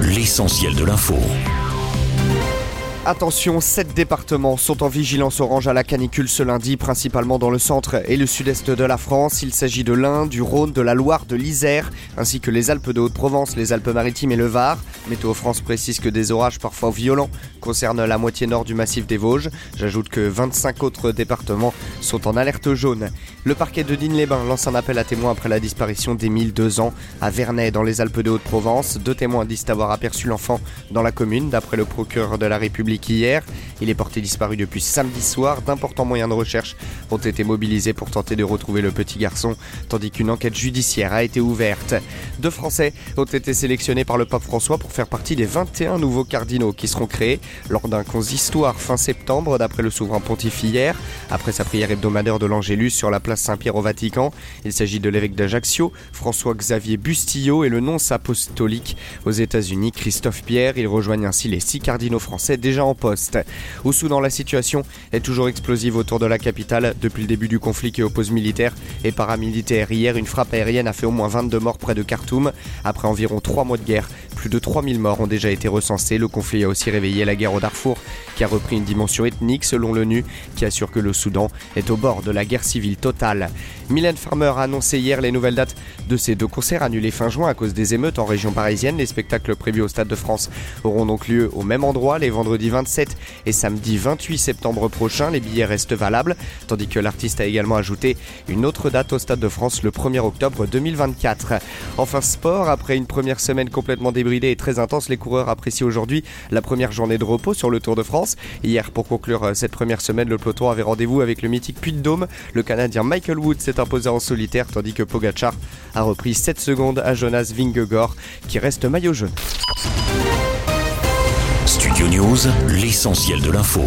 L'essentiel de l'info. Attention, sept départements sont en vigilance orange à la canicule ce lundi, principalement dans le centre et le sud-est de la France. Il s'agit de l'Ain, du Rhône, de la Loire, de l'Isère, ainsi que les Alpes de Haute-Provence, les Alpes-Maritimes et le Var. Météo France précise que des orages parfois violents concernent la moitié nord du massif des Vosges. J'ajoute que 25 autres départements sont en alerte jaune. Le parquet de Digne-les-Bains lance un appel à témoins après la disparition d'Émile, deux ans, à Vernay, dans les Alpes de Haute-Provence. Deux témoins disent avoir aperçu l'enfant dans la commune, d'après le procureur de la République hier. Il est porté disparu depuis samedi soir. D'importants moyens de recherche ont été mobilisés pour tenter de retrouver le petit garçon, tandis qu'une enquête judiciaire a été ouverte. Deux Français ont été sélectionnés par le pape François pour faire partie des 21 nouveaux cardinaux qui seront créés lors d'un consistoire fin septembre, d'après le souverain pontife hier, après sa prière hebdomadaire de l'Angélus sur la place Saint-Pierre au Vatican. Il s'agit de l'évêque d'Ajaccio, François-Xavier Bustillo, et le nonce apostolique aux États-Unis, Christophe Pierre. Ils rejoignent ainsi les six cardinaux français déjà en poste. Au Soudan, la situation est toujours explosive autour de la capitale depuis le début du conflit qui oppose militaires et paramilitaires. Hier, une frappe aérienne a fait au moins 22 morts près de Khartoum. Après environ trois mois de guerre, plus de 3000 morts ont déjà été recensés. Le conflit a aussi réveillé la guerre au Darfour, qui a repris une dimension ethnique selon l'ONU, qui assure que le Soudan est au bord de la guerre civile totale. Mylène Farmer a annoncé hier les nouvelles dates de ces deux concerts annulés fin juin à cause des émeutes en région parisienne. Les spectacles prévus au Stade de France auront donc lieu au même endroit les vendredis 27 et samedi 28 septembre prochain. Les billets restent valables, tandis que l'artiste a également ajouté une autre date au Stade de France le 1er octobre 2024. Enfin sport, après une première semaine complètement débridée et très intense, les coureurs apprécient aujourd'hui la première journée de repos sur le Tour de France. Hier, pour conclure cette première semaine, le peloton avait rendez-vous avec le mythique Puy de Dôme. Le Canadien Michael Wood s'est imposé en solitaire tandis que Pogachar a repris 7 secondes à Jonas Vingegaard qui reste maillot jaune. Studio News, l'essentiel de l'info.